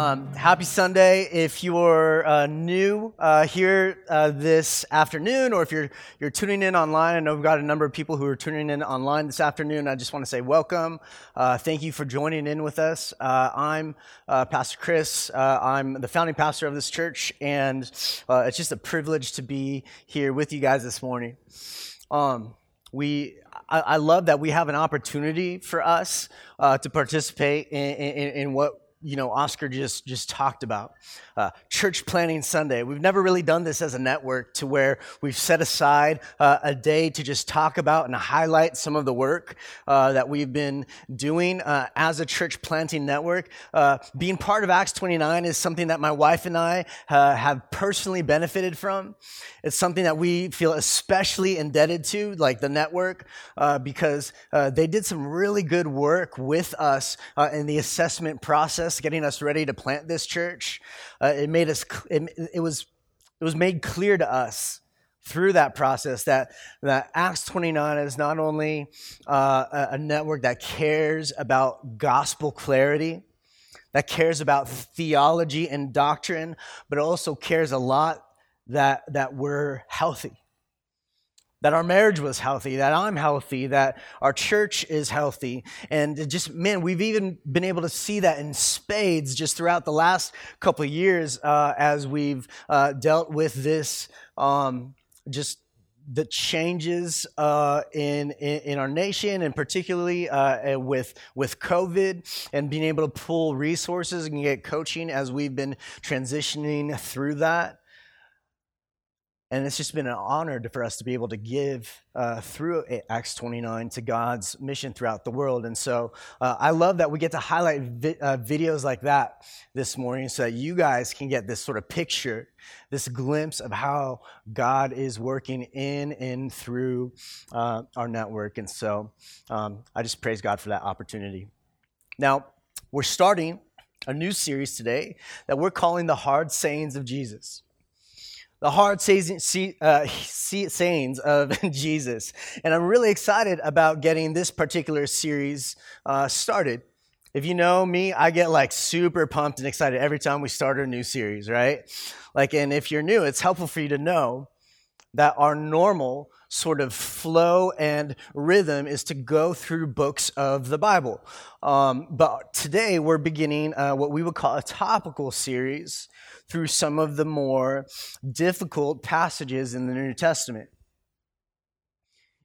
Um, happy Sunday. If you're uh, new uh, here uh, this afternoon, or if you're, you're tuning in online, I know we've got a number of people who are tuning in online this afternoon. I just want to say welcome. Uh, thank you for joining in with us. Uh, I'm uh, Pastor Chris. I'm the founding pastor of this church, and it's just a privilege to be here with you guys this morning. Um, we I, love that we have an opportunity for us to participate in, in, in what you know oscar just just talked about uh, church planting sunday. We've never really done this as a network to where we've set aside uh, a day to just talk about and highlight some of the work uh, that we've been doing uh, as a church planting network. Uh, being part of acts 29 is something that my wife and i uh, have personally benefited from. It's something that we feel especially indebted to like the network because they did some really good work with us in the assessment process us, getting us ready to plant this church. Uh, it made us, it, it, was, it was made clear to us through that process that, that Acts 29 is not only uh, a, a network that cares about gospel clarity, that cares about theology and doctrine, but also cares a lot that, that we're healthy that our marriage was healthy, that I'm healthy, that our church is healthy. And just, man, we've even been able to see that in spades just throughout the last couple of years uh, as we've uh, dealt with this, um, just the changes uh, in, in, our nation, and particularly uh, with with COVID, and being able to pull resources and get coaching as we've been transitioning through that. And it's just been an honor for us to be able to give uh, through Acts 29 to God's mission throughout the world. And so uh, I love that we get to highlight vi- uh, videos like that this morning so that you guys can get this sort of picture, this glimpse of how God is working in and through uh, our network. And so um, I just praise God for that opportunity. Now, we're starting a new series today that we're calling The Hard Sayings of Jesus the hard uh, sayings of Jesus. And I'm really excited about getting this particular series uh, started. If you know me, I get like super pumped and excited every time we start a new series, right? Like, and if you're new, it's helpful for you to know that our normal sort of flow and rhythm is to go through books of the Bible. Um, but today we're beginning uh, what we would call a topical series through some of the more difficult passages in the New Testament.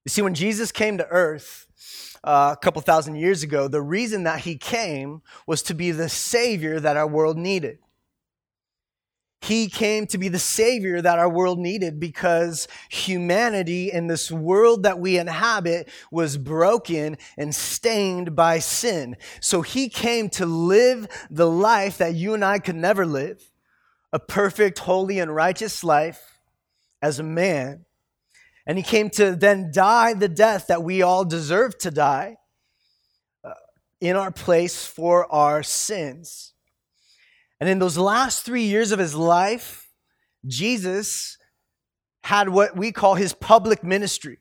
You see, when Jesus came to earth uh, a couple thousand years ago, the reason that he came was to be the Savior that our world needed. He came to be the Savior that our world needed because humanity in this world that we inhabit was broken and stained by sin. So He came to live the life that you and I could never live a perfect, holy, and righteous life as a man. And he came to then die the death that we all deserve to die uh, in our place for our sins. And in those last three years of his life, Jesus had what we call his public ministry.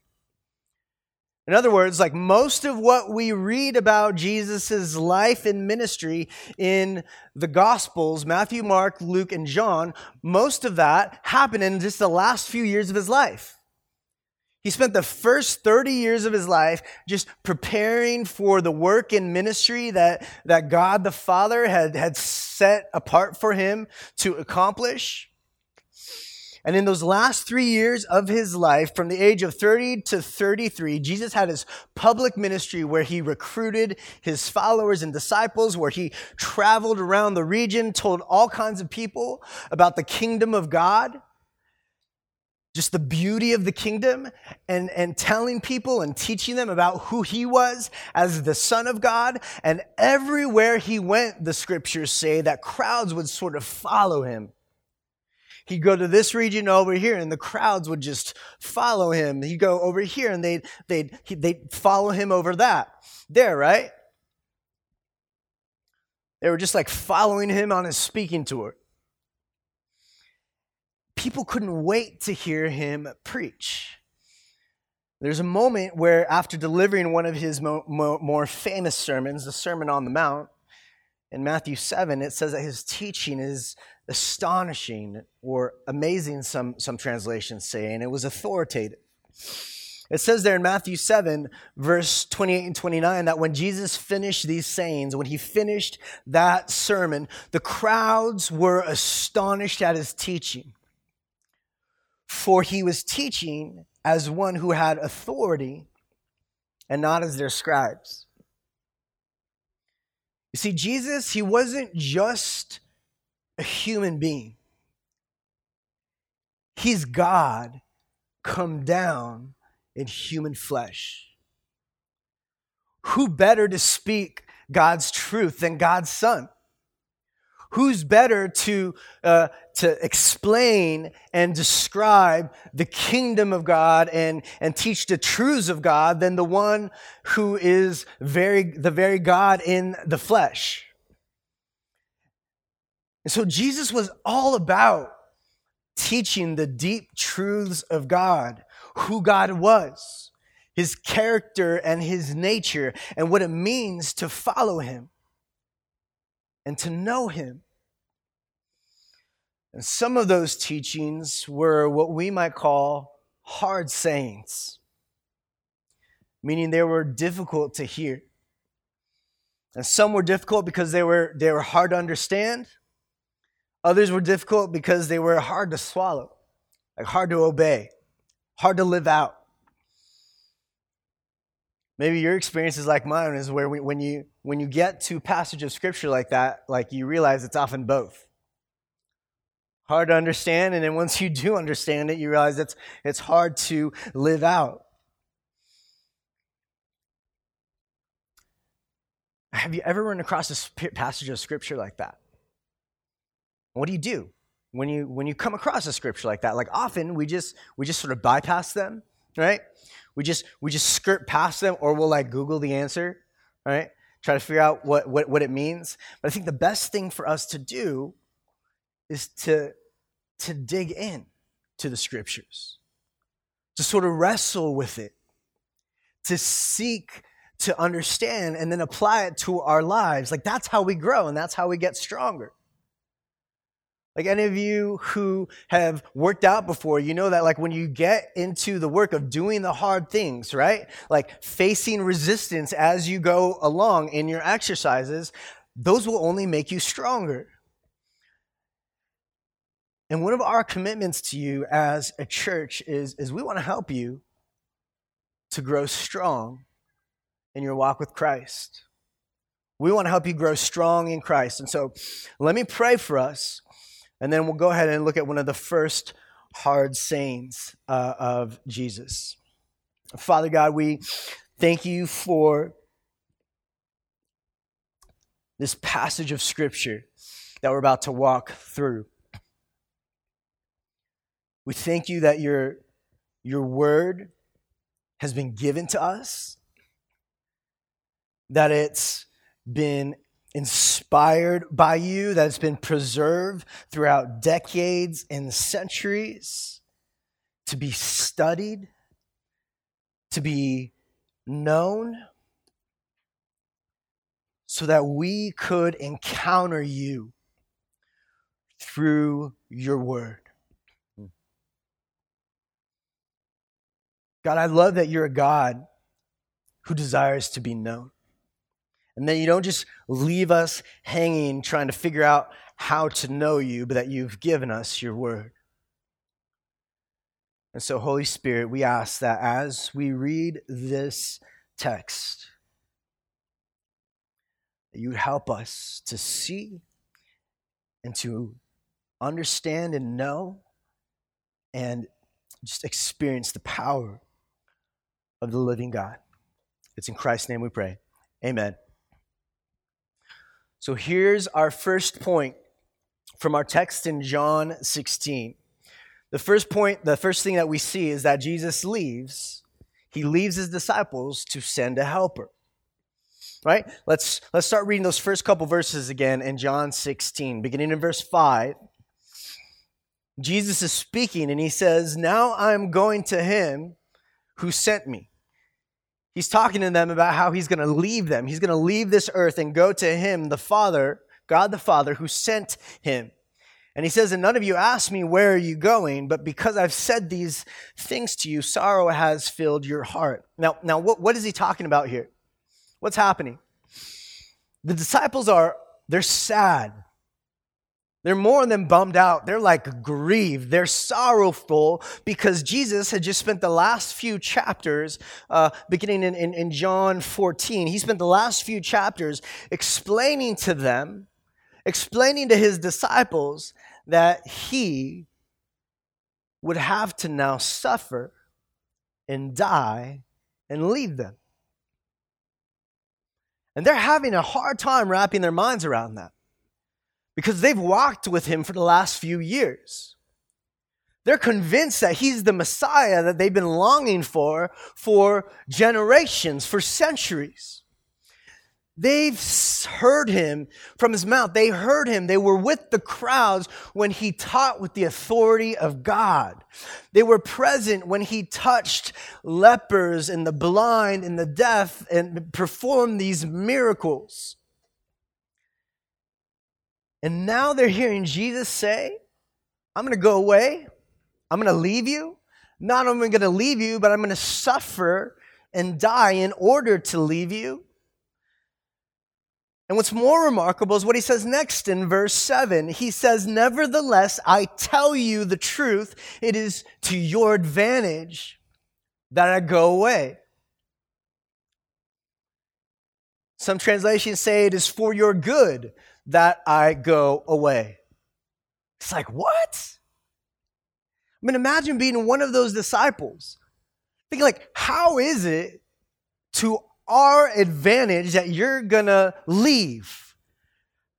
In other words, like most of what we read about Jesus' life and ministry in the Gospels, Matthew, Mark, Luke, and John, most of that happened in just the last few years of his life. He spent the first 30 years of his life just preparing for the work and ministry that, that God the Father had, had set apart for him to accomplish. And in those last three years of his life, from the age of 30 to 33, Jesus had his public ministry where he recruited his followers and disciples, where he traveled around the region, told all kinds of people about the kingdom of God, just the beauty of the kingdom, and, and telling people and teaching them about who he was as the Son of God. And everywhere he went, the scriptures say that crowds would sort of follow him He'd go to this region over here, and the crowds would just follow him. He'd go over here, and they'd, they'd, they'd follow him over that. There, right? They were just like following him on his speaking tour. People couldn't wait to hear him preach. There's a moment where, after delivering one of his mo- mo- more famous sermons, the Sermon on the Mount, in Matthew 7, it says that his teaching is astonishing or amazing, some, some translations say, and it was authoritative. It says there in Matthew 7, verse 28 and 29, that when Jesus finished these sayings, when he finished that sermon, the crowds were astonished at his teaching. For he was teaching as one who had authority and not as their scribes. You see, Jesus, he wasn't just a human being, he's God come down in human flesh. Who better to speak God's truth than God's Son? Who's better to, uh, to explain and describe the kingdom of God and, and teach the truths of God than the one who is very, the very God in the flesh? And so Jesus was all about teaching the deep truths of God who God was, his character and his nature, and what it means to follow him and to know him. And some of those teachings were what we might call hard sayings, meaning they were difficult to hear. And some were difficult because they were, they were hard to understand. Others were difficult because they were hard to swallow, like hard to obey hard to live out. Maybe your experience is like mine, is where we, when you when you get to passage of scripture like that, like you realize it's often both. Hard to understand, and then once you do understand it, you realize it's it's hard to live out. Have you ever run across a passage of scripture like that? What do you do? when you when you come across a scripture like that like often we just we just sort of bypass them right we just we just skirt past them or we'll like google the answer right try to figure out what what, what it means but i think the best thing for us to do is to to dig in to the scriptures to sort of wrestle with it to seek to understand and then apply it to our lives like that's how we grow and that's how we get stronger like any of you who have worked out before, you know that like when you get into the work of doing the hard things, right? Like facing resistance as you go along in your exercises, those will only make you stronger. And one of our commitments to you as a church is, is we want to help you to grow strong in your walk with Christ. We want to help you grow strong in Christ. And so let me pray for us and then we'll go ahead and look at one of the first hard sayings uh, of Jesus. Father God, we thank you for this passage of Scripture that we're about to walk through. We thank you that your, your word has been given to us, that it's been inspired by you, that it's been preserved throughout decades and centuries, to be studied, to be known, so that we could encounter you through your word. God, I love that you're a God who desires to be known. And that you don't just leave us hanging trying to figure out how to know you, but that you've given us your word. And so, Holy Spirit, we ask that as we read this text, that you help us to see and to understand and know and just experience the power of the living God. It's in Christ's name we pray. Amen. So here's our first point from our text in John 16. The first point, the first thing that we see is that Jesus leaves. He leaves his disciples to send a helper. Right? Let's let's start reading those first couple verses again in John 16, beginning in verse 5. Jesus is speaking and he says, "Now I'm going to him who sent me. He's talking to them about how he's going to leave them. He's going to leave this earth and go to him, the Father, God the Father, who sent him. And he says, And none of you ask me, Where are you going? But because I've said these things to you, sorrow has filled your heart. Now, now what, what is he talking about here? What's happening? The disciples are, they're sad. They're more than bummed out. They're like grieved. They're sorrowful because Jesus had just spent the last few chapters, uh, beginning in, in, in John 14, he spent the last few chapters explaining to them, explaining to his disciples that he would have to now suffer and die and leave them. And they're having a hard time wrapping their minds around that because they've walked with him for the last few years. They're convinced that he's the Messiah that they've been longing for for generations, for centuries. They've heard him from his mouth. They heard him. They were with the crowds when he taught with the authority of God. They were present when he touched lepers and the blind and the deaf and performed these miracles. And now they're hearing Jesus say, I'm going to go away. I'm going to leave you. Not only going to leave you, but I'm going to suffer and die in order to leave you. And what's more remarkable is what he says next in verse 7. He says, Nevertheless, I tell you the truth, it is to your advantage that I go away. Some translations say it is for your good that I go away. It's like, what? I mean, imagine being one of those disciples. Thinking, like, how is it to our advantage that you're gonna leave?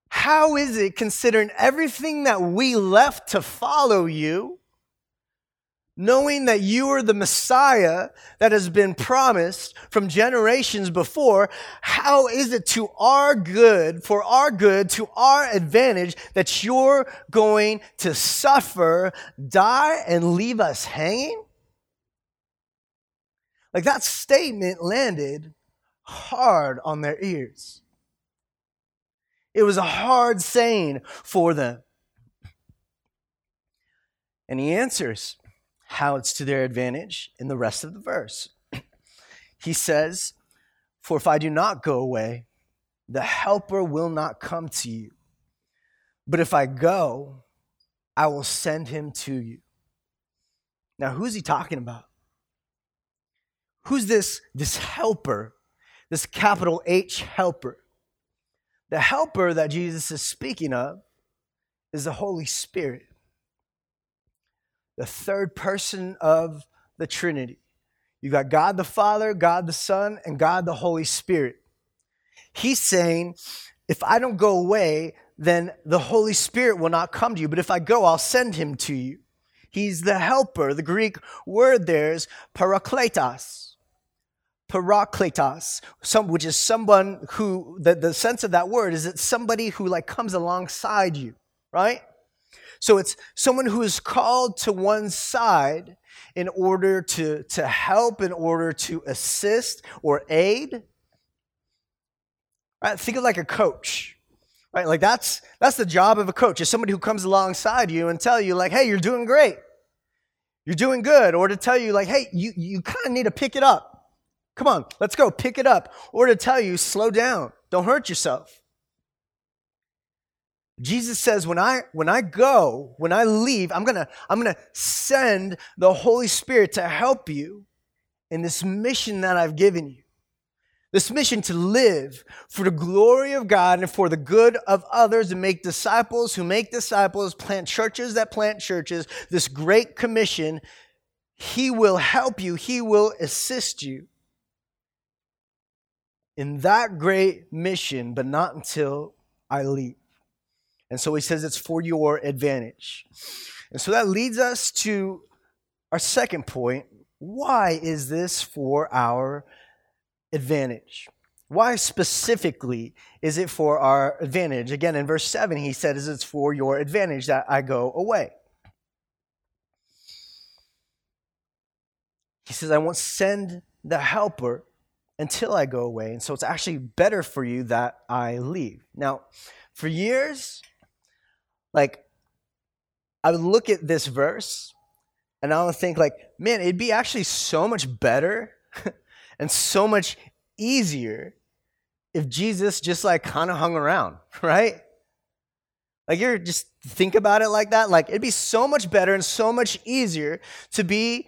How is it, considering everything that we left to follow you, knowing that you are the Messiah that has been promised from generations before, how is it to our good, for our good, to our advantage, that you're going to suffer, die, and leave us hanging? Like that statement landed hard on their ears. It was a hard saying for them. And he answers, how it's to their advantage in the rest of the verse. he says, For if I do not go away, the helper will not come to you. But if I go, I will send him to you. Now, who's he talking about? Who's this, this helper, this capital H helper? The helper that Jesus is speaking of is the Holy Spirit the third person of the Trinity. You got God the Father, God the Son, and God the Holy Spirit. He's saying, if I don't go away, then the Holy Spirit will not come to you. But if I go, I'll send him to you. He's the helper. The Greek word there is parakletos. Parakletos, some, which is someone who, the, the sense of that word is it's somebody who like comes alongside you, right? So it's someone who is called to one side in order to, to help, in order to assist or aid. Right? Think of like a coach. Right? Like that's that's the job of a coach, is somebody who comes alongside you and tell you, like, hey, you're doing great. You're doing good. Or to tell you, like, hey, you, you kind of need to pick it up. Come on, let's go, pick it up. Or to tell you, slow down. Don't hurt yourself. Jesus says, when I, when I go, when I leave, I'm to, I'm to send the Holy Spirit to help you in this mission that I've given you. This mission to live for the glory of God and for the good of others and make disciples who make disciples, plant churches that plant churches, this great commission, He will help you, He will assist you in that great mission, but not until I leave. And so he says it's for your advantage. And so that leads us to our second point. Why is this for our advantage? Why specifically is it for our advantage? Again, in verse 7, he says it's for your advantage that I go away. He says, I won't send the helper until I go away. And so it's actually better for you that I leave. Now, for years, like, I would look at this verse and I would think, like, man, it'd be actually so much better and so much easier if Jesus just like kind of hung around, right? Like you're just think about it like that. Like it'd be so much better and so much easier to be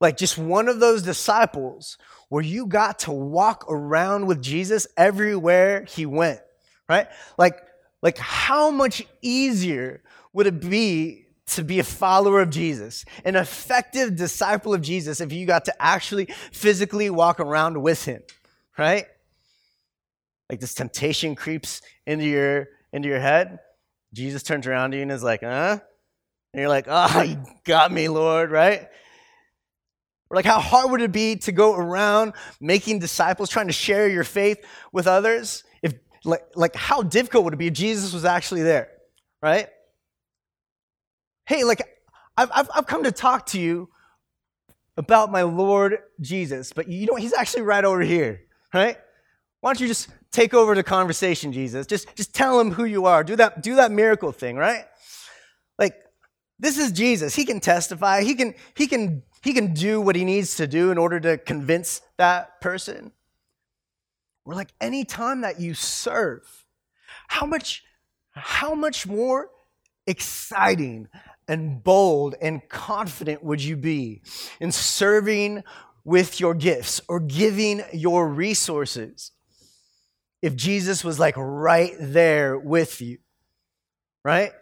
like just one of those disciples where you got to walk around with Jesus everywhere he went, right? Like, like how much easier would it be to be a follower of Jesus, an effective disciple of Jesus, if you got to actually physically walk around with him, right? Like this temptation creeps into your into your head. Jesus turns around to you and is like, huh? And you're like, oh, you got me, Lord, right? Or like, how hard would it be to go around making disciples, trying to share your faith with others? Like, like how difficult would it be if Jesus was actually there, right? Hey, like, I've, I've, I've come to talk to you about my Lord Jesus, but you know, he's actually right over here, right? Why don't you just take over the conversation, Jesus? Just, just tell him who you are. Do that, do that miracle thing, right? Like, this is Jesus. He can testify. He can, he can he can do what he needs to do in order to convince that person. Or like any time that you serve, how much, how much more exciting and bold and confident would you be in serving with your gifts or giving your resources if Jesus was like right there with you? Right?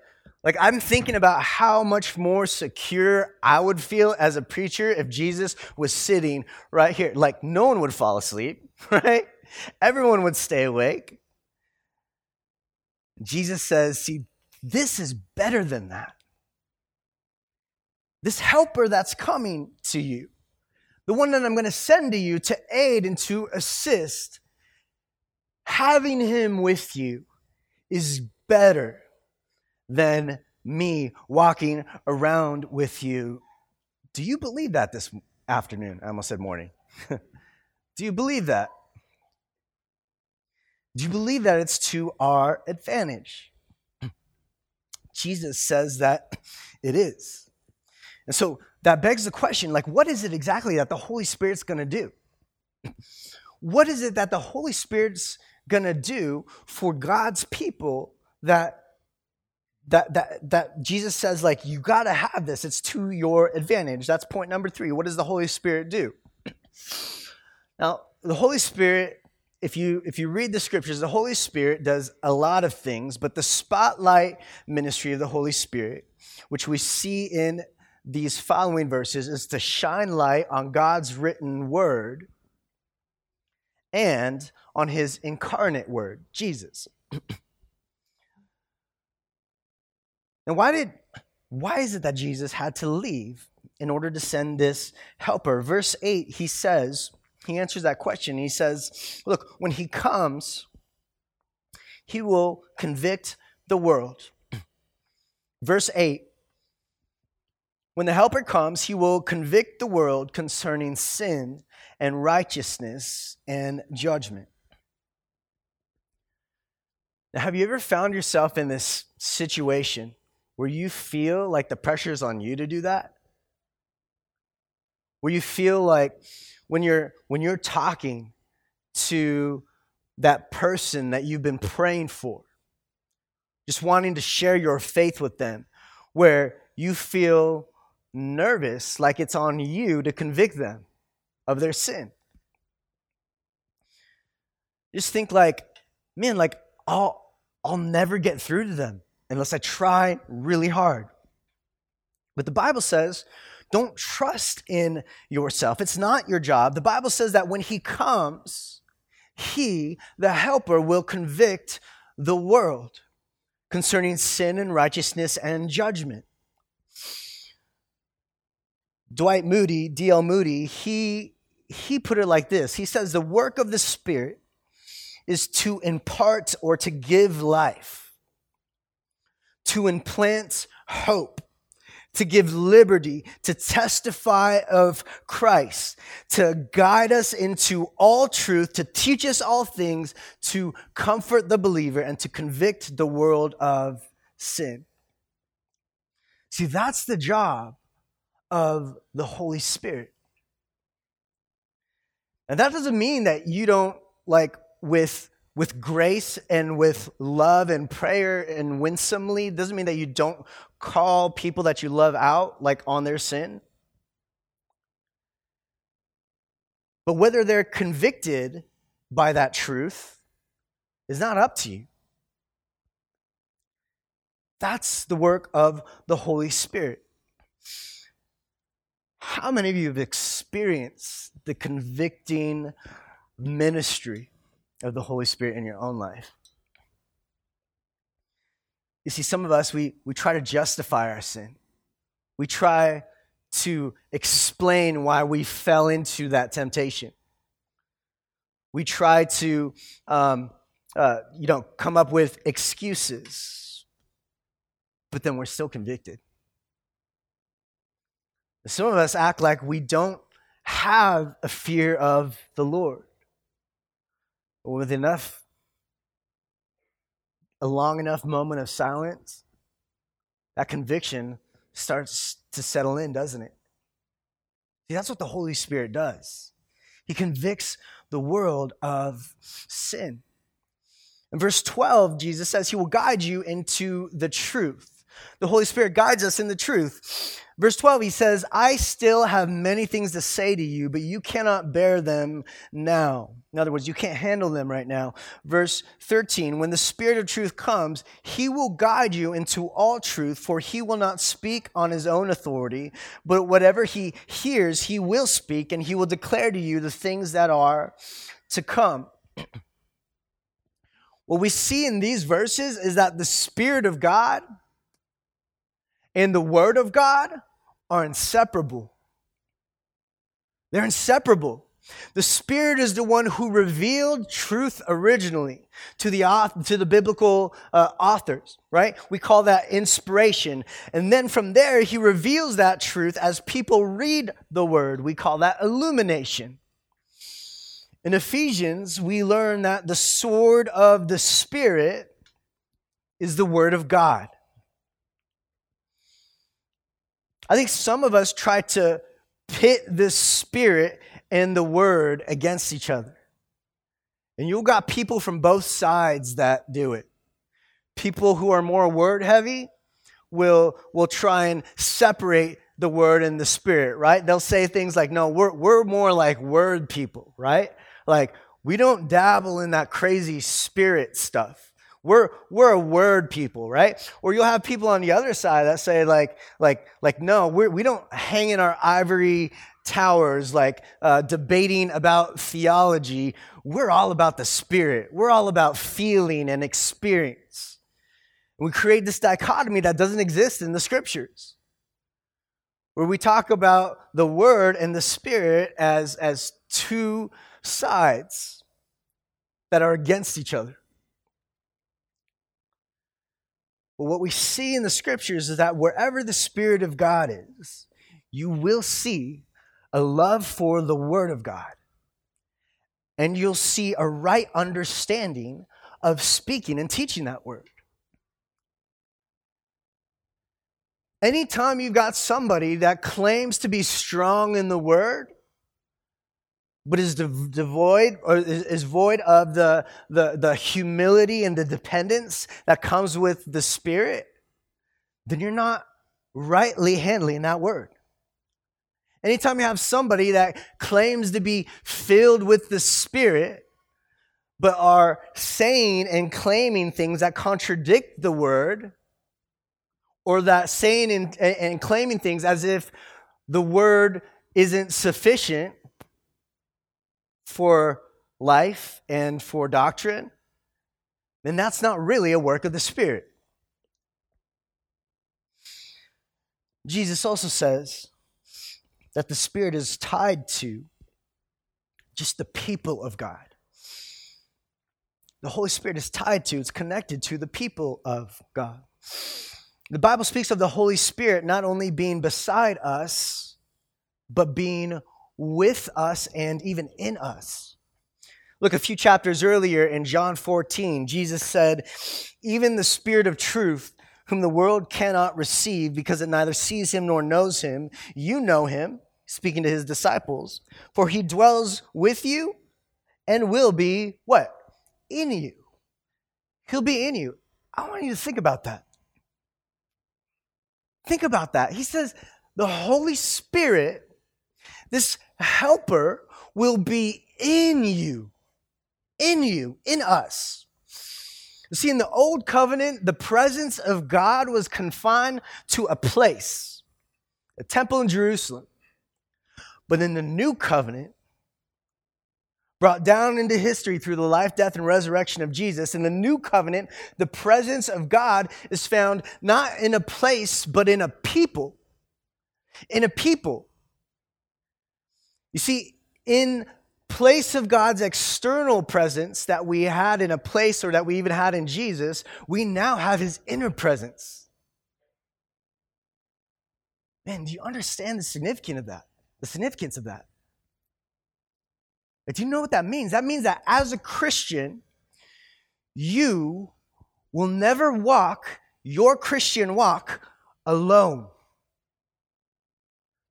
Like, I'm thinking about how much more secure I would feel as a preacher if Jesus was sitting right here. Like, no one would fall asleep, right? Everyone would stay awake. Jesus says, See, this is better than that. This helper that's coming to you, the one that I'm going to send to you to aid and to assist, having him with you is better than me walking around with you. Do you believe that this afternoon? I almost said morning. Do you believe that? Do you believe that it's to our advantage? Jesus says that it is. And so that begs the question like, what is it exactly that the Holy Spirit's to do? What is it that the Holy Spirit's to do for God's people that that that that Jesus says like you got to have this it's to your advantage that's point number 3 what does the holy spirit do now the holy spirit if you if you read the scriptures the holy spirit does a lot of things but the spotlight ministry of the holy spirit which we see in these following verses is to shine light on God's written word and on his incarnate word Jesus And why did why is it that Jesus had to leave in order to send this helper? Verse 8, he says, he answers that question. He says, Look, when he comes, he will convict the world. Verse 8 When the helper comes, he will convict the world concerning sin and righteousness and judgment. Now, have you ever found yourself in this situation where you feel like the pressure is on you to do that? Where you feel like when you're when you're talking to that person that you've been praying for, just wanting to share your faith with them, where you feel nervous like it's on you to convict them of their sin. Just think like, man, like I'll I'll never get through to them unless I try really hard. But the Bible says, don't trust in yourself. It's not your job. The Bible says that when He comes, He, the helper, will convict the world concerning sin and righteousness and judgment. Dwight Moody, D.L. Moody, he, he put it like this He says, The work of the Spirit is to impart or to give life to implant hope, to give liberty, to testify of Christ, to guide us into all truth, to teach us all things, to comfort the believer, and to convict the world of sin. See, that's the job of the Holy Spirit. And that doesn't mean that you don't, like, with with grace and with love and prayer and winsomely doesn't mean that you don't call people that you love out like on their sin. But whether they're convicted by that truth is not up to you. That's the work of the holy spirit. How many of you have experienced the convicting ministry of the Holy Spirit in your own life. You see, some of us, we, we try to justify our sin. We try to explain why we fell into that temptation. We try to, um, uh, you know, come up with excuses, but then we're still convicted. Some of us act like we don't have a fear of the Lord with enough, a long enough moment of silence, that conviction starts to settle in, doesn't it? See, that's what the Holy Spirit does. He convicts the world of sin. In verse 12, Jesus says, He will guide you into the truth. The Holy Spirit guides us in the truth. Verse 12, he says, I still have many things to say to you, but you cannot bear them now. In other words, you can't handle them right now. Verse 13, when the Spirit of truth comes, he will guide you into all truth, for he will not speak on his own authority, but whatever he hears, he will speak, and he will declare to you the things that are to come. what we see in these verses is that the Spirit of God, and the Word of God are inseparable. They're inseparable. The Spirit is the one who revealed truth originally to the, to the biblical uh, authors, right? We call that inspiration. And then from there, He reveals that truth as people read the Word. We call that illumination. In Ephesians, we learn that the sword of the Spirit is the Word of God. I think some of us try to pit the spirit and the word against each other. And you've got people from both sides that do it. People who are more word heavy will, will try and separate the word and the spirit, right? They'll say things like, no, we're, we're more like word people, right? Like, we don't dabble in that crazy spirit stuff. We're, we're a word people, right? Or you'll have people on the other side that say, like, like, like no, we're, we don't hang in our ivory towers, like uh, debating about theology. We're all about the spirit, we're all about feeling and experience. we create this dichotomy that doesn't exist in the scriptures, where we talk about the word and the spirit as, as two sides that are against each other. But what we see in the scriptures is that wherever the Spirit of God is, you will see a love for the Word of God. And you'll see a right understanding of speaking and teaching that Word. Anytime you've got somebody that claims to be strong in the Word, but is devoid or is void of the, the, the humility and the dependence that comes with the Spirit, then you're not rightly handling that word. Anytime you have somebody that claims to be filled with the Spirit, but are saying and claiming things that contradict the word, or that saying and, and claiming things as if the word isn't sufficient, for life and for doctrine, then that's not really a work of the Spirit. Jesus also says that the Spirit is tied to just the people of God. The Holy Spirit is tied to, it's connected to the people of God. The Bible speaks of the Holy Spirit not only being beside us, but being with us and even in us. Look, a few chapters earlier in John 14, Jesus said, Even the Spirit of truth, whom the world cannot receive because it neither sees him nor knows him, you know him, speaking to his disciples, for he dwells with you and will be what? In you. He'll be in you. I want you to think about that. Think about that. He says, the Holy Spirit, this helper, will be in you, in you, in us. See, in the old covenant, the presence of God was confined to a place, a temple in Jerusalem. But in the new covenant, brought down into history through the life, death, and resurrection of Jesus. In the new covenant, the presence of God is found not in a place, but in a people. In a people. You see, in place of God's external presence that we had in a place or that we even had in Jesus, we now have his inner presence. Man, do you understand the significance of that? The significance of that? But do you know what that means? That means that as a Christian, you will never walk your Christian walk alone.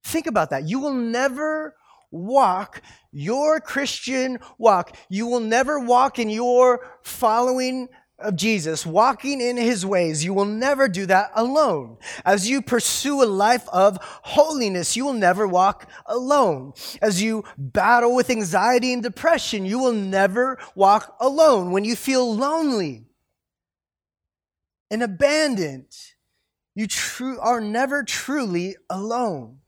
Think about that. You will never walk your Christian walk. You will never walk in your following of Jesus, walking in his ways, you will never do that alone. As you pursue a life of holiness, you will never walk alone. As you battle with anxiety and depression, you will never walk alone. When you feel lonely and abandoned, you tru- are never truly alone.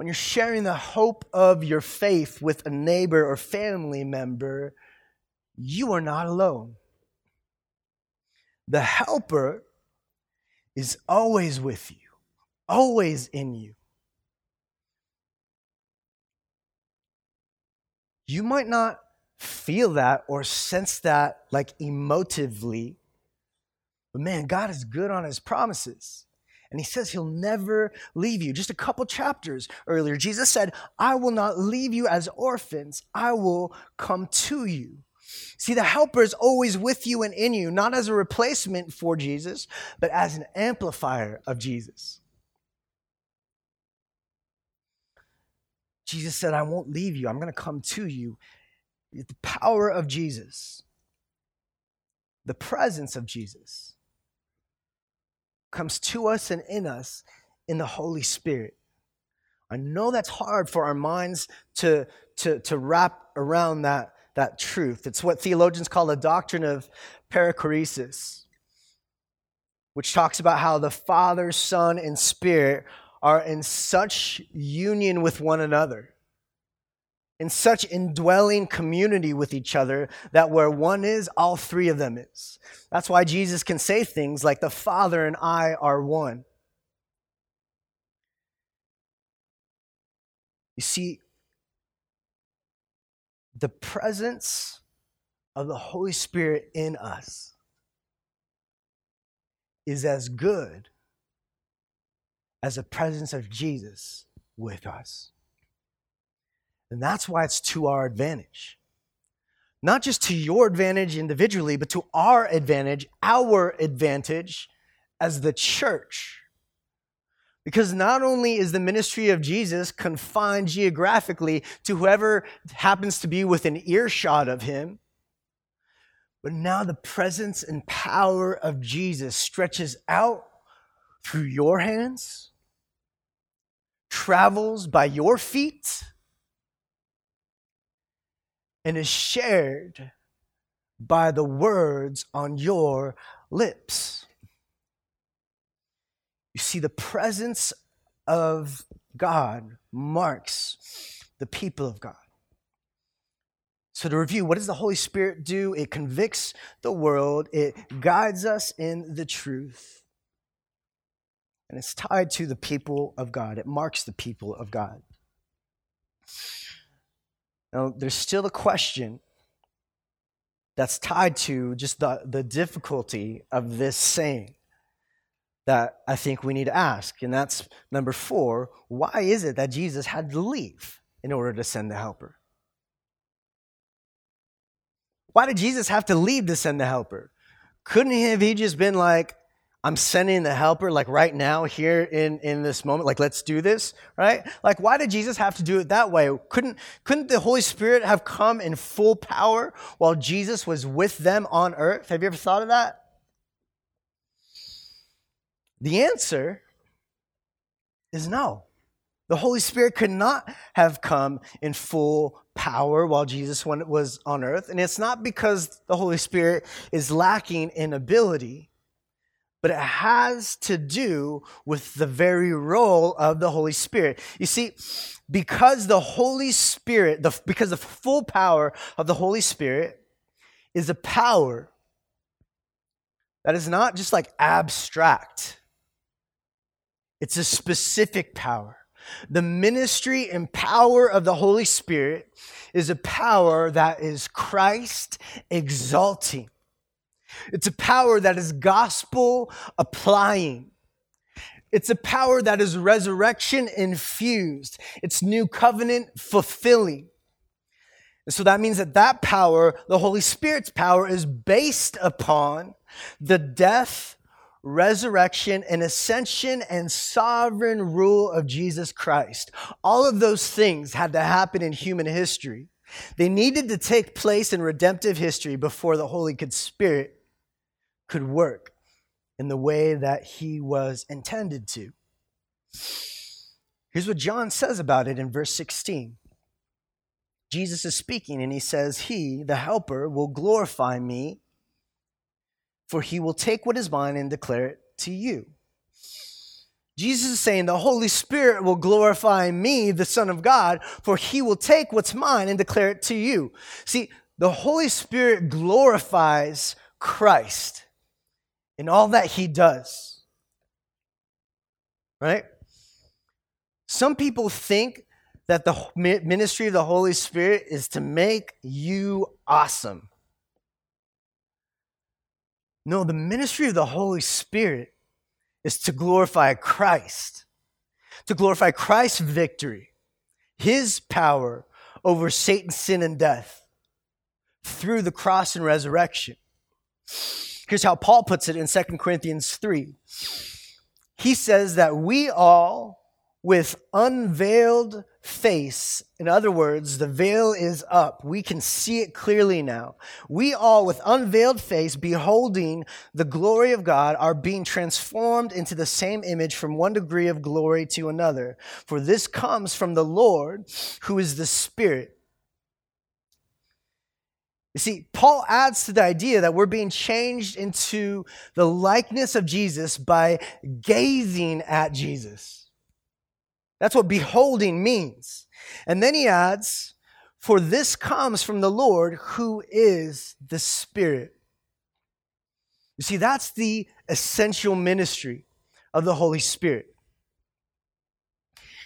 When you're sharing the hope of your faith with a neighbor or family member, you are not alone. The helper is always with you, always in you. You might not feel that or sense that like emotively, but man, God is good on his promises. And he says he'll never leave you. Just a couple chapters earlier, Jesus said, I will not leave you as orphans, I will come to you. See, the helper is always with you and in you, not as a replacement for Jesus, but as an amplifier of Jesus. Jesus said, I won't leave you. I'm going to come to you. The power of Jesus, the presence of Jesus, comes to us and in us in the Holy Spirit. I know that's hard for our minds to, to, to wrap around that that truth. It's what theologians call the doctrine of perichoresis, which talks about how the Father, Son, and Spirit are in such union with one another, in such indwelling community with each other, that where one is, all three of them is. That's why Jesus can say things like, The Father and I are one. You see, the presence of the Holy Spirit in us is as good as the presence of Jesus with us. And that's why it's to our advantage. Not just to your advantage individually, but to our advantage, our advantage as the church. Because not only is the ministry of Jesus confined geographically to whoever happens to be within earshot of him, but now the presence and power of Jesus stretches out through your hands, travels by your feet, and is shared by the words on your lips. You see, the presence of God marks the people of God. So, to review, what does the Holy Spirit do? It convicts the world, it guides us in the truth, and it's tied to the people of God. It marks the people of God. Now, there's still a question that's tied to just the, the difficulty of this saying. that I think we need to ask. And that's number four why is it that Jesus had to leave in order to send the helper? Why did Jesus have to leave to send the helper? Couldn't he have he just been like, I'm sending the helper like right now here in, in this moment. Like, let's do this, right? Like, why did Jesus have to do it that way? Couldn't, couldn't the Holy Spirit have come in full power while Jesus was with them on earth? Have you ever thought of that? The answer is no. The Holy Spirit could not have come in full power while Jesus was on earth. And it's not because the Holy Spirit is lacking in ability but it has to do with the very role of the Holy Spirit. You see, because the Holy Spirit, the, because the full power of the Holy Spirit is a power that is not just like abstract, it's a specific power. The ministry and power of the Holy Spirit is a power that is Christ exalting. It's a power that is gospel applying. It's a power that is resurrection infused. It's new covenant fulfilling. And so that means that that power, the Holy Spirit's power, is based upon the death, resurrection, and ascension and sovereign rule of Jesus Christ. All of those things had to happen in human history. They needed to take place in redemptive history before the Holy Spirit could work in the way that he was intended to. Here's what John says about it in verse 16. Jesus is speaking and he says, He, the Helper, will glorify me, for he will take what is mine and declare it to you. Jesus is saying, The Holy Spirit will glorify me, the Son of God, for he will take what's mine and declare it to you. See, the Holy Spirit glorifies Christ in all that he does. Right? Some people think that the ministry of the Holy Spirit is to make you awesome. No, the ministry of the Holy Spirit is to glorify Christ, to glorify Christ's victory, his power over Satan, sin, and death through the cross and resurrection. Here's how Paul puts it in 2 Corinthians 3. He says that we all, with unveiled face, in other words, the veil is up. We can see it clearly now. We all, with unveiled face, beholding the glory of God, are being transformed into the same image from one degree of glory to another. For this comes from the Lord, who is the Spirit. You see, Paul adds to the idea that we're being changed into the likeness of Jesus by gazing at Jesus. That's what beholding means. And then he adds, For this comes from the Lord who is the Spirit. You see, that's the essential ministry of the Holy Spirit.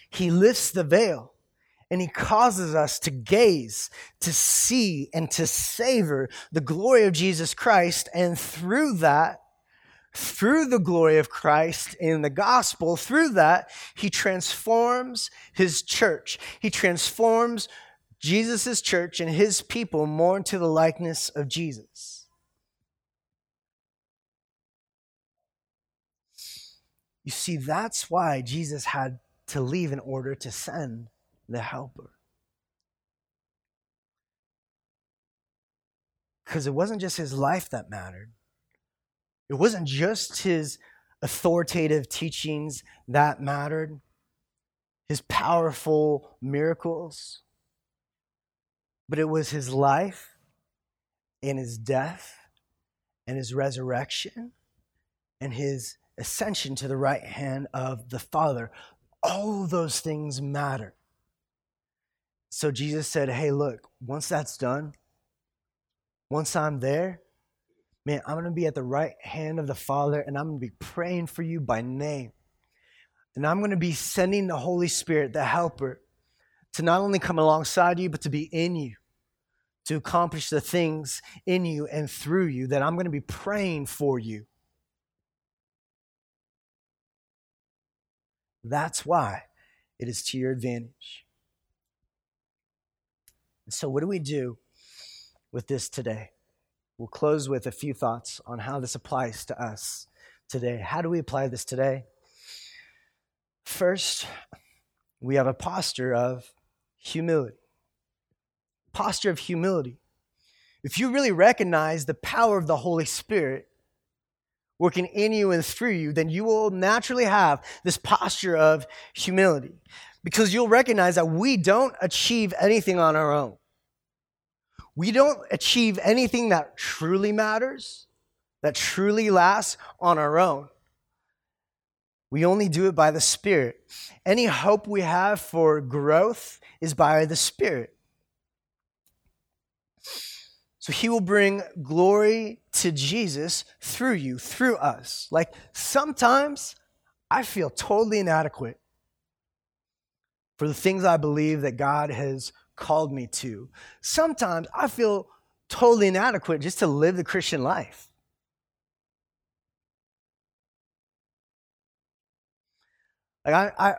He lifts the veil and he causes us to gaze, to see, and to savor the glory of Jesus Christ. And through that, through the glory of Christ in the gospel, through that, he transforms his church. He transforms Jesus' church and his people more into the likeness of Jesus. You see, that's why Jesus had to leave in order to send the helper. Because it wasn't just his life that mattered, it wasn't just his authoritative teachings that mattered, his powerful miracles, but it was his life and his death and his resurrection and his ascension to the right hand of the Father. All those things matter. So Jesus said, Hey, look, once that's done, once I'm there, man, I'm going to be at the right hand of the Father and I'm going to be praying for you by name. And I'm going to be sending the Holy Spirit, the helper, to not only come alongside you, but to be in you, to accomplish the things in you and through you that I'm going to be praying for you. That's why it is to your advantage. So, what do we do with this today? We'll close with a few thoughts on how this applies to us today. How do we apply this today? First, we have a posture of humility. Posture of humility. If you really recognize the power of the Holy Spirit working in you and through you, then you will naturally have this posture of humility because you'll recognize that we don't achieve anything on our own. We don't achieve anything that truly matters, that truly lasts on our own. We only do it by the Spirit. Any hope we have for growth is by the Spirit. So he will bring glory to Jesus through you, through us. Like sometimes I feel totally inadequate for the things I believe that God has called me to. Sometimes I feel totally inadequate just to live the Christian life. Like I, I,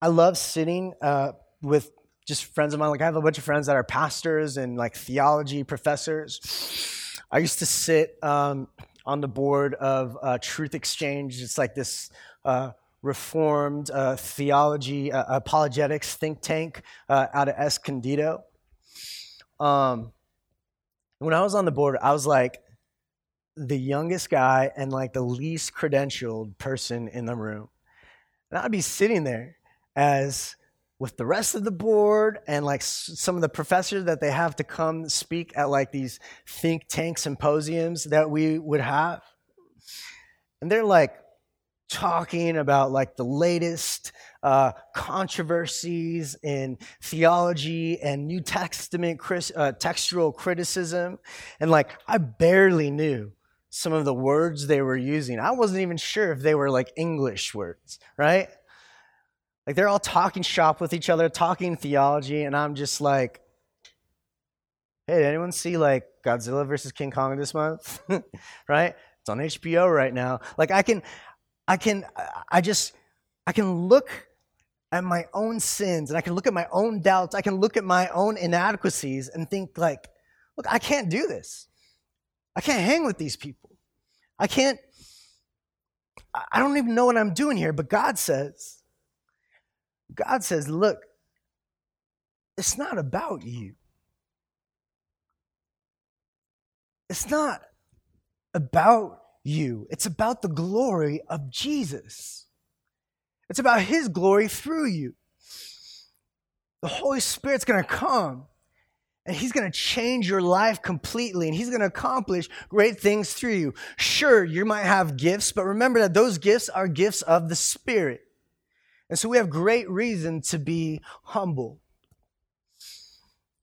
I love sitting uh, with just friends of mine. Like I have a bunch of friends that are pastors and like theology professors. I used to sit um, on the board of uh, Truth Exchange. It's like this uh, reformed uh, theology uh, apologetics think tank uh, out of Escondido. Um, when I was on the board, I was like the youngest guy and like the least credentialed person in the room. And I'd be sitting there as with the rest of the board and like some of the professors that they have to come speak at like these think tank symposiums that we would have. And they're like talking about like the latest uh, controversies in theology and New Testament Chris, uh, textual criticism. And like I barely knew some of the words they were using. I wasn't even sure if they were like English words, right? Like they're all talking shop with each other, talking theology, and I'm just like, hey, did anyone see like Godzilla versus King Kong this month? right? It's on HBO right now. Like I can, I can, I just, I can look at my own sins and I can look at my own doubts. I can look at my own inadequacies and think like, look, I can't do this. I can't hang with these people. I can't, I don't even know what I'm doing here, but God says, God says, look, it's not about you. It's not about you, it's about the glory of Jesus. It's about His glory through you. The Holy Spirit's going to come and He's going to change your life completely and He's going to accomplish great things through you. Sure, you might have gifts, but remember that those gifts are gifts of the Spirit. And so we have great reason to be humble.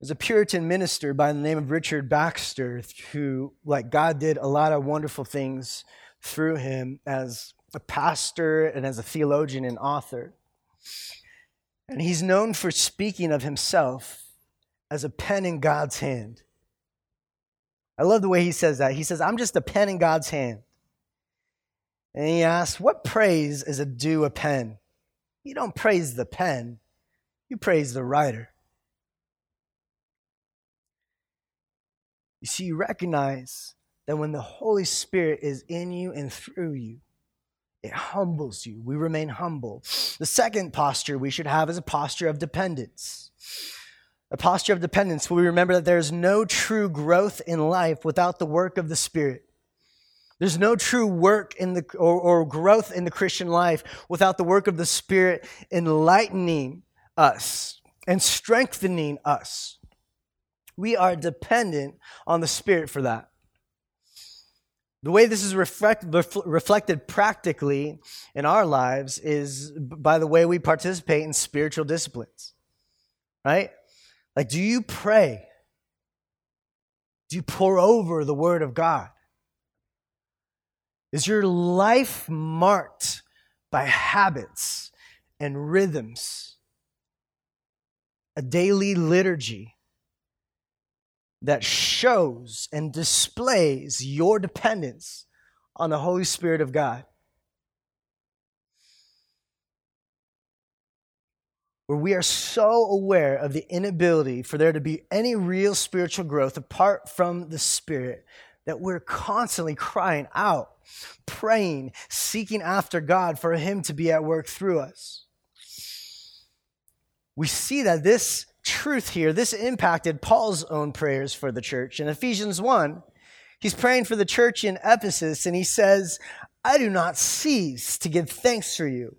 There's a Puritan minister by the name of Richard Baxter who, like God, did a lot of wonderful things through him as a pastor and as a theologian and author. And he's known for speaking of himself as a pen in God's hand. I love the way he says that. He says, I'm just a pen in God's hand. And he asks, What praise is a due a pen? You don't praise the pen, you praise the writer. You see, you recognize that when the Holy Spirit is in you and through you, it humbles you. We remain humble. The second posture we should have is a posture of dependence. A posture of dependence where we remember that there's no true growth in life without the work of the Spirit. There's no true work in the or, or growth in the Christian life without the work of the Spirit enlightening us and strengthening us. We are dependent on the Spirit for that. The way this is reflect, reflected practically in our lives is by the way we participate in spiritual disciplines, right? Like, do you pray? Do you pour over the Word of God? Is your life marked by habits and rhythms? A daily liturgy that shows and displays your dependence on the Holy Spirit of God. where we are so aware of the inability for there to be any real spiritual growth apart from the Spirit that we're constantly crying out, praying, seeking after God for Him to be at work through us. We see that this truth here, this impacted Paul's own prayers for the church. In Ephesians 1, he's praying for the church in Ephesus, and he says, I do not cease to give thanks for you,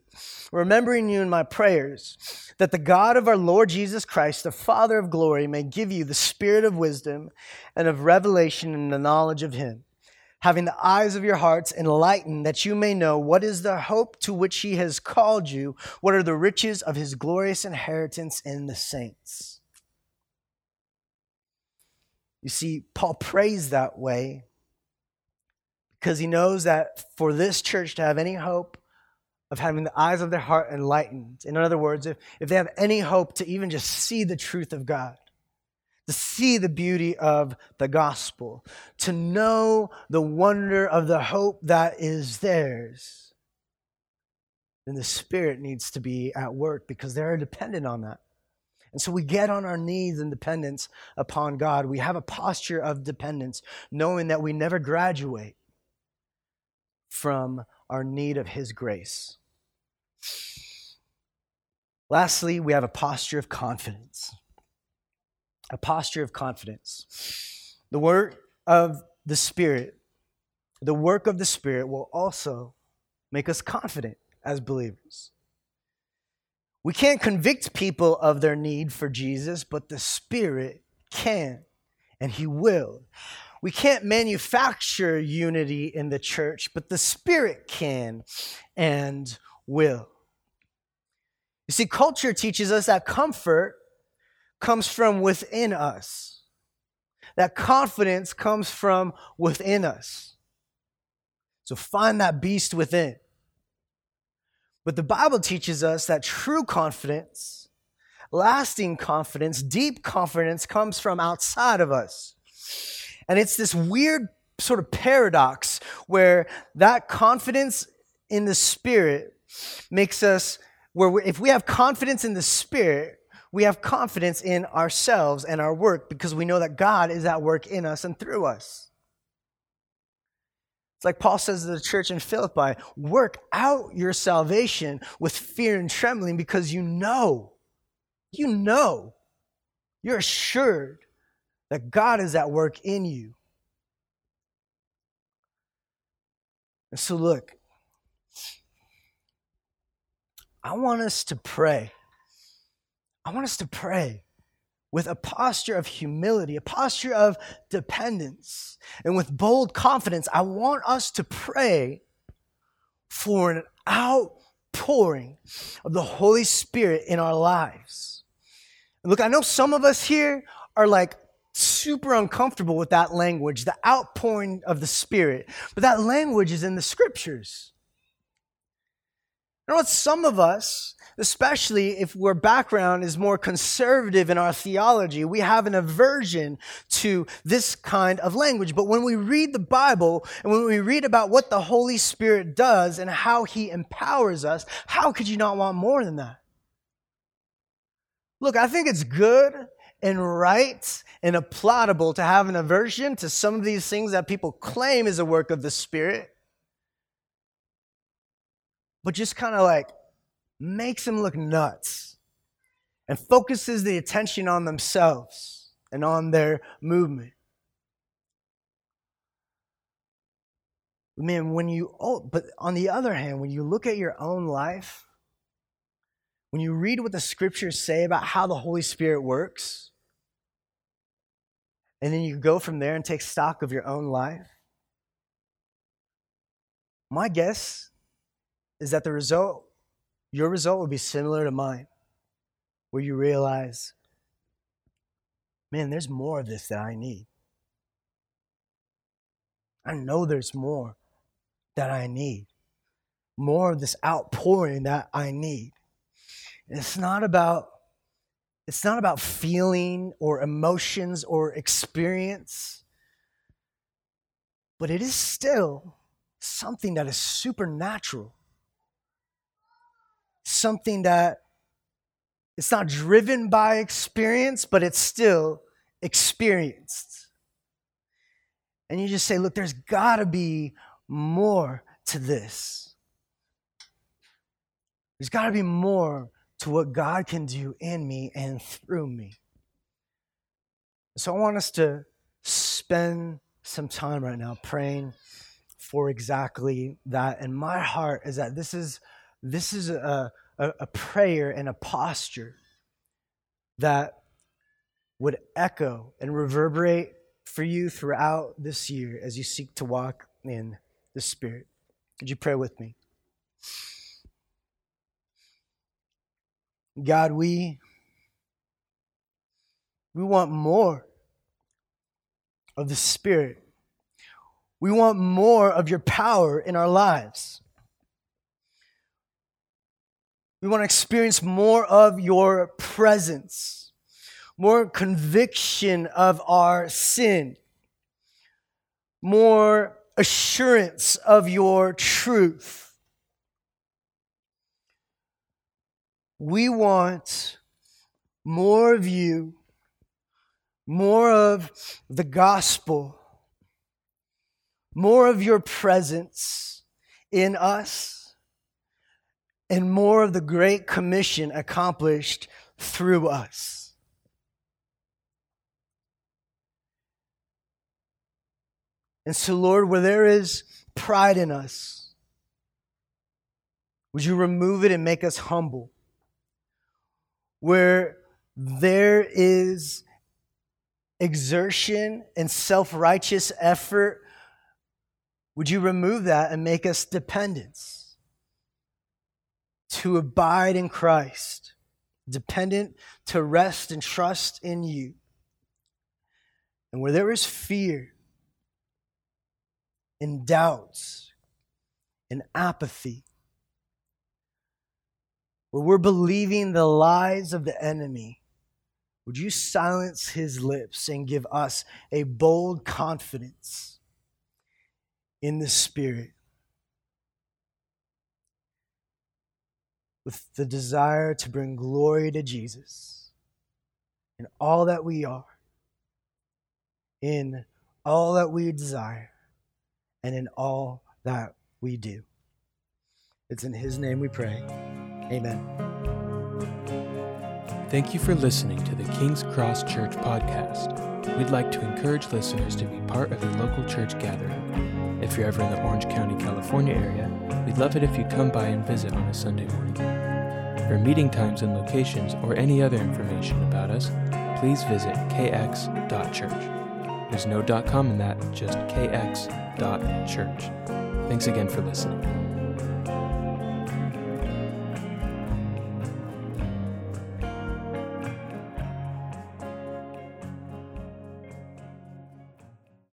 remembering you in my prayers, that the God of our Lord Jesus Christ, the Father of glory, may give you the spirit of wisdom and of revelation in the knowledge of him, having the eyes of your hearts enlightened, that you may know what is the hope to which he has called you, what are the riches of his glorious inheritance in the saints. You see, Paul prays that way because he knows that for this church to have any hope of having the eyes of their heart enlightened, in other words, if, if they have any hope to even just see the truth of God, to see the beauty of the gospel, to know the wonder of the hope that is theirs, then the Spirit needs to be at work because they're dependent on that. And so we get on our knees in dependence upon God. We have a posture of dependence, knowing that we never graduate from our need of His grace. Lastly, we have a posture of confidence. A posture of confidence. The work of the Spirit, the work of the Spirit will also make us confident as believers. We can't convict people of their need for Jesus, but the Spirit can, and He will. We can't manufacture unity in the church, but the Spirit can and will. You see, culture teaches us that comfort comes from within us, that confidence comes from within us. So find that beast within. But the Bible teaches us that true confidence, lasting confidence, deep confidence comes from outside of us. And it's this weird sort of paradox where that confidence in the Spirit makes us, where if we have confidence in the Spirit, we have confidence in ourselves and our work because we know that God is at work in us and through us. It's like Paul says to the church in Philippi work out your salvation with fear and trembling because you know, you know, you're assured that God is at work in you. And so, look, I want us to pray. I want us to pray with a posture of humility, a posture of dependence, and with bold confidence. I want us to pray for an outpouring of the Holy Spirit in our lives. Look, I know some of us here are like, super uncomfortable with that language, the outpouring of the Spirit. But that language is in the scriptures. You know what? Some of us, especially if our background is more conservative in our theology, we have an aversion to this kind of language. But when we read the Bible and when we read about what the Holy Spirit does and how he empowers us, how could you not want more than that? Look, I think it's good and right and applaudable to have an aversion to some of these things that people claim is a work of the Spirit, but just kind of like makes them look nuts and focuses the attention on themselves and on their movement. Man, when you, oh, but on the other hand, when you look at your own life, when you read what the scriptures say about how the Holy Spirit works, and then you go from there and take stock of your own life, my guess is that the result, your result, will be similar to mine, where you realize, man, there's more of this that I need. I know there's more that I need, more of this outpouring that I need. it's not about it's not about feeling or emotions or experience, but it is still something that is supernatural, something that it's not driven by experience, but it's still experienced. And you just say, look, there's got to be more to this. There's got to be more to what God can do in me and through me. So I want us to spend some time right now praying for exactly that. And my heart is that this is this is a, a, a prayer and a posture that would echo and reverberate for you throughout this year as you seek to walk in the Spirit. Could you pray with me? God, we we want more of the Spirit. We want more of your power in our lives. We want to experience more of your presence, more conviction of our sin, more assurance of your truth. We want more of you, more of the gospel, more of your presence in us, and more of the Great Commission accomplished through us. And so, Lord, where there is pride in us, would you remove it and make us humble? Where there is exertion and self righteous effort, would you remove that and make us dependents? To abide in Christ, dependent to rest and trust in you. And where there is fear, and doubts and apathy, where we're believing the lies of the enemy, would you silence his lips and give us a bold confidence in the Spirit with the desire to bring glory to Jesus in all that we are, in all that we desire? and in all that we do. It's in His name we pray. Amen. Thank you for listening to the King's Cross Church podcast. We'd like to encourage listeners to be part of a local church gathering. If you're ever in the Orange County, California area, we'd love it if you come by and visit on a Sunday morning. For meeting times and locations or any other information about us, please visit kx.church. There's no .com in that, just kx.church. Thanks again for listening.